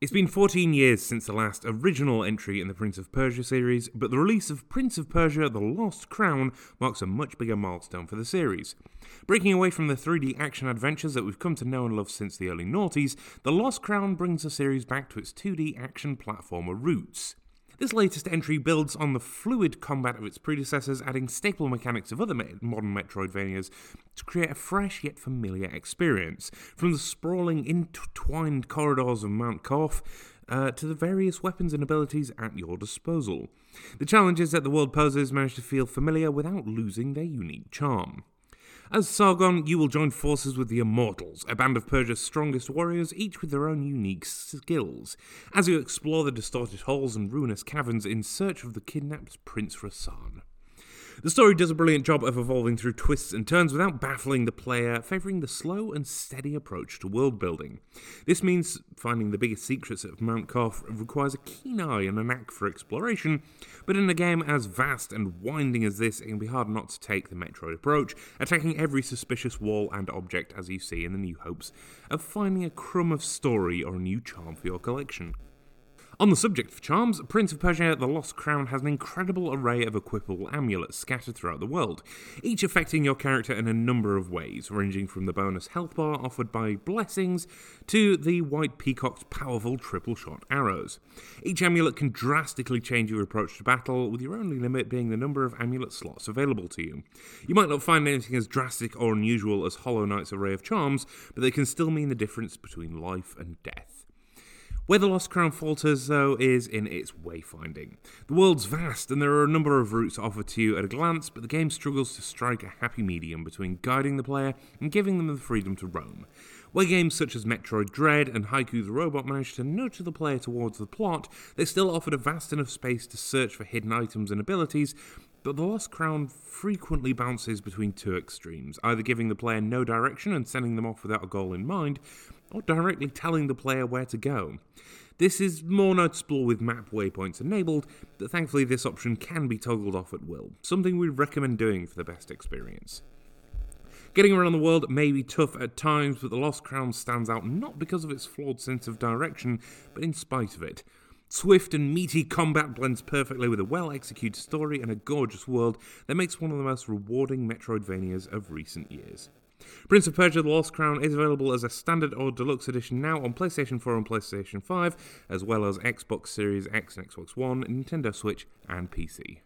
It's been 14 years since the last original entry in the Prince of Persia series, but the release of Prince of Persia The Lost Crown marks a much bigger milestone for the series. Breaking away from the 3D action adventures that we've come to know and love since the early noughties, The Lost Crown brings the series back to its 2D action platformer roots. This latest entry builds on the fluid combat of its predecessors, adding staple mechanics of other modern Metroidvanias to create a fresh yet familiar experience. From the sprawling, intertwined corridors of Mount Qaf uh, to the various weapons and abilities at your disposal. The challenges that the world poses manage to feel familiar without losing their unique charm. As Sargon, you will join forces with the Immortals, a band of Persia's strongest warriors, each with their own unique skills, as you explore the distorted halls and ruinous caverns in search of the kidnapped Prince Ghassan. The story does a brilliant job of evolving through twists and turns without baffling the player, favouring the slow and steady approach to world building. This means finding the biggest secrets of Mount Qaf requires a keen eye and a knack for exploration, but in a game as vast and winding as this, it can be hard not to take the Metroid approach, attacking every suspicious wall and object as you see in the new hopes of finding a crumb of story or a new charm for your collection. On the subject of charms, Prince of Persia The Lost Crown has an incredible array of equipable amulets scattered throughout the world, each affecting your character in a number of ways, ranging from the bonus health bar offered by blessings to the white peacock's powerful triple shot arrows. Each amulet can drastically change your approach to battle, with your only limit being the number of amulet slots available to you. You might not find anything as drastic or unusual as Hollow Knight's array of charms, but they can still mean the difference between life and death. Where the Lost Crown falters, though, is in its wayfinding. The world's vast, and there are a number of routes offered to you at a glance, but the game struggles to strike a happy medium between guiding the player and giving them the freedom to roam. Where games such as Metroid Dread and Haiku the Robot managed to nurture the player towards the plot, they still offered a vast enough space to search for hidden items and abilities, but The Lost Crown frequently bounces between two extremes, either giving the player no direction and sending them off without a goal in mind, or directly telling the player where to go. This is more noticeable with map waypoints enabled, but thankfully this option can be toggled off at will, something we recommend doing for the best experience. Getting around the world may be tough at times, but The Lost Crown stands out not because of its flawed sense of direction, but in spite of it. Swift and meaty combat blends perfectly with a well executed story and a gorgeous world that makes one of the most rewarding Metroidvanias of recent years. Prince of Persia The Lost Crown is available as a standard or deluxe edition now on PlayStation 4 and PlayStation 5, as well as Xbox Series X and Xbox One, Nintendo Switch, and PC.